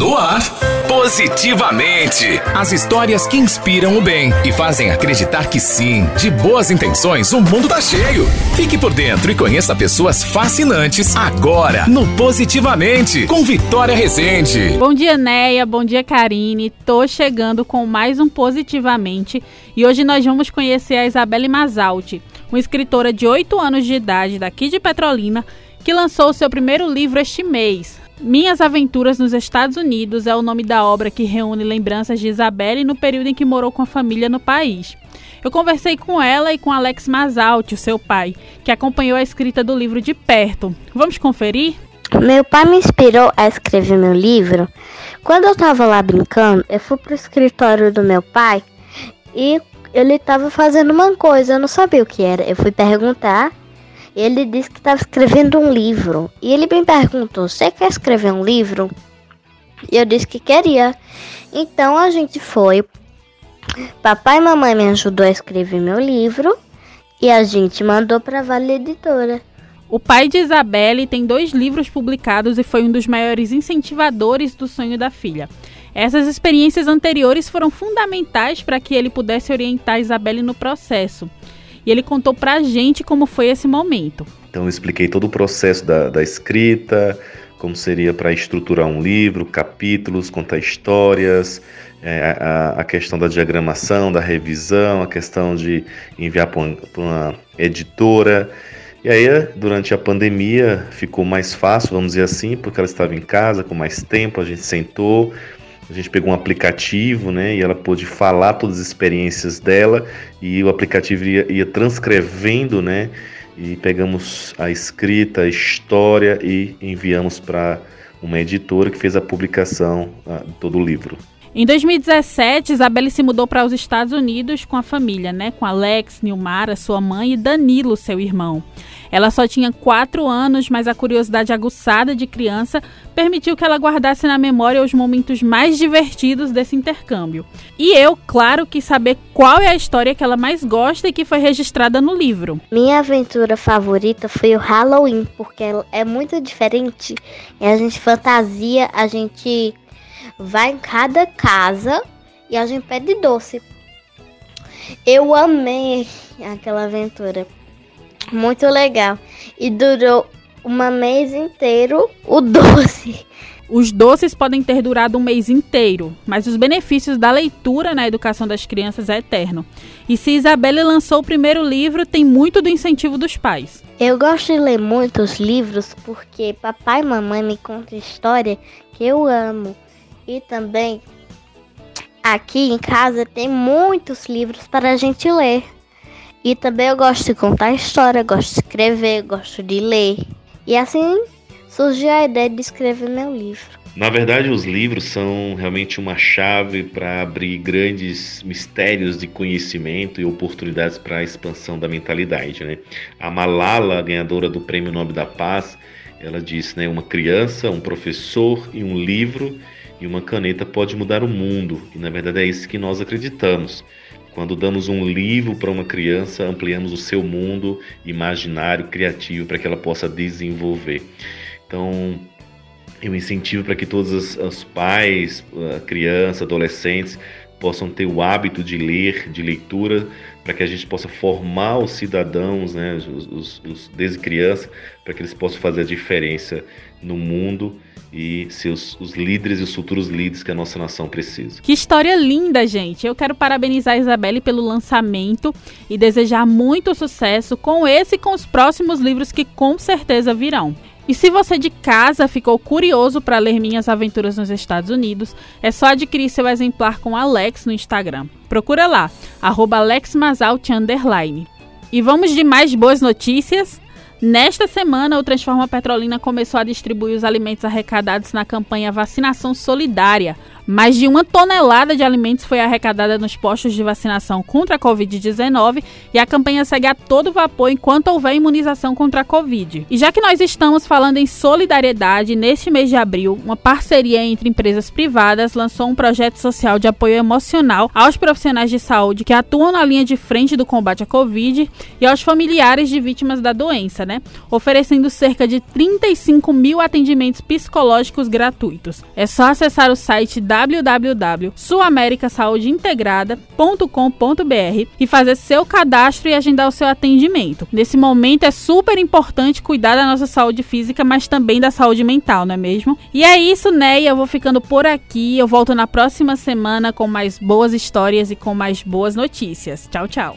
No ar, Positivamente. As histórias que inspiram o bem e fazem acreditar que sim, de boas intenções, o mundo tá cheio. Fique por dentro e conheça pessoas fascinantes agora no Positivamente, com Vitória Rezende. Bom dia, Neia. Bom dia, Karine. Tô chegando com mais um Positivamente e hoje nós vamos conhecer a Isabelle Masalti, uma escritora de 8 anos de idade daqui de Petrolina que lançou seu primeiro livro este mês, minhas Aventuras nos Estados Unidos é o nome da obra que reúne lembranças de Isabelle no período em que morou com a família no país. Eu conversei com ela e com Alex Masalti, o seu pai, que acompanhou a escrita do livro de perto. Vamos conferir? Meu pai me inspirou a escrever meu livro. Quando eu estava lá brincando, eu fui pro escritório do meu pai e ele estava fazendo uma coisa, eu não sabia o que era. Eu fui perguntar ele disse que estava escrevendo um livro. E ele me perguntou: Você quer escrever um livro? E eu disse que queria. Então a gente foi. Papai e mamãe me ajudou a escrever meu livro. E a gente mandou para Vale Editora. O pai de Isabelle tem dois livros publicados e foi um dos maiores incentivadores do sonho da filha. Essas experiências anteriores foram fundamentais para que ele pudesse orientar Isabelle no processo e ele contou pra gente como foi esse momento. Então eu expliquei todo o processo da, da escrita, como seria para estruturar um livro, capítulos, contar histórias, é, a, a, questão da diagramação, da revisão, a questão de enviar para uma, uma, editora. E aí, durante a pandemia, ficou mais fácil, vamos dizer assim, porque ela estava em casa com mais tempo, a gente sentou, a gente pegou um aplicativo, né, e ela pôde falar todas as experiências dela e o aplicativo ia, ia transcrevendo, né, e pegamos a escrita, a história e enviamos para uma editora que fez a publicação de todo o livro. Em 2017, Isabelle se mudou para os Estados Unidos com a família, né? Com Alex, Nilmara, sua mãe e Danilo, seu irmão. Ela só tinha quatro anos, mas a curiosidade aguçada de criança permitiu que ela guardasse na memória os momentos mais divertidos desse intercâmbio. E eu, claro, quis saber qual é a história que ela mais gosta e que foi registrada no livro. Minha aventura favorita foi o Halloween, porque é muito diferente. E a gente fantasia, a gente vai em cada casa e a gente pede doce. Eu amei aquela aventura. Muito legal. E durou um mês inteiro o doce. Os doces podem ter durado um mês inteiro, mas os benefícios da leitura na educação das crianças é eterno. E se Isabelle lançou o primeiro livro, tem muito do incentivo dos pais. Eu gosto de ler muitos livros porque papai e mamãe me contam história que eu amo. E também aqui em casa tem muitos livros para a gente ler. E também eu gosto de contar história, gosto de escrever, gosto de ler. E assim surgiu a ideia de escrever meu livro. Na verdade, os livros são realmente uma chave para abrir grandes mistérios de conhecimento e oportunidades para a expansão da mentalidade. Né? A Malala, ganhadora do Prêmio Nobel da Paz, ela disse, né, uma criança, um professor e um livro e uma caneta pode mudar o mundo. E na verdade é isso que nós acreditamos. Quando damos um livro para uma criança, ampliamos o seu mundo imaginário, criativo, para que ela possa desenvolver. Então, eu incentivo para que todos os, pais, crianças, adolescentes possam ter o hábito de ler, de leitura, para que a gente possa formar os cidadãos, né, os, os, os desde criança, para que eles possam fazer a diferença no mundo e seus os líderes e os futuros líderes que a nossa nação precisa. Que história linda, gente! Eu quero parabenizar a Isabelle pelo lançamento e desejar muito sucesso com esse e com os próximos livros que com certeza virão. E se você de casa ficou curioso para ler minhas aventuras nos Estados Unidos, é só adquirir seu exemplar com Alex no Instagram. Procura lá, arroba E vamos de mais boas notícias? Nesta semana, o Transforma Petrolina começou a distribuir os alimentos arrecadados na campanha Vacinação Solidária. Mais de uma tonelada de alimentos foi arrecadada nos postos de vacinação contra a Covid-19 e a campanha segue a todo vapor enquanto houver imunização contra a Covid. E já que nós estamos falando em solidariedade, neste mês de abril, uma parceria entre empresas privadas lançou um projeto social de apoio emocional aos profissionais de saúde que atuam na linha de frente do combate à Covid e aos familiares de vítimas da doença, né? Oferecendo cerca de 35 mil atendimentos psicológicos gratuitos. É só acessar o site da www.suamericasaudeintegrada.com.br e fazer seu cadastro e agendar o seu atendimento. Nesse momento é super importante cuidar da nossa saúde física, mas também da saúde mental, não é mesmo? E é isso, né? Eu vou ficando por aqui. Eu volto na próxima semana com mais boas histórias e com mais boas notícias. Tchau, tchau.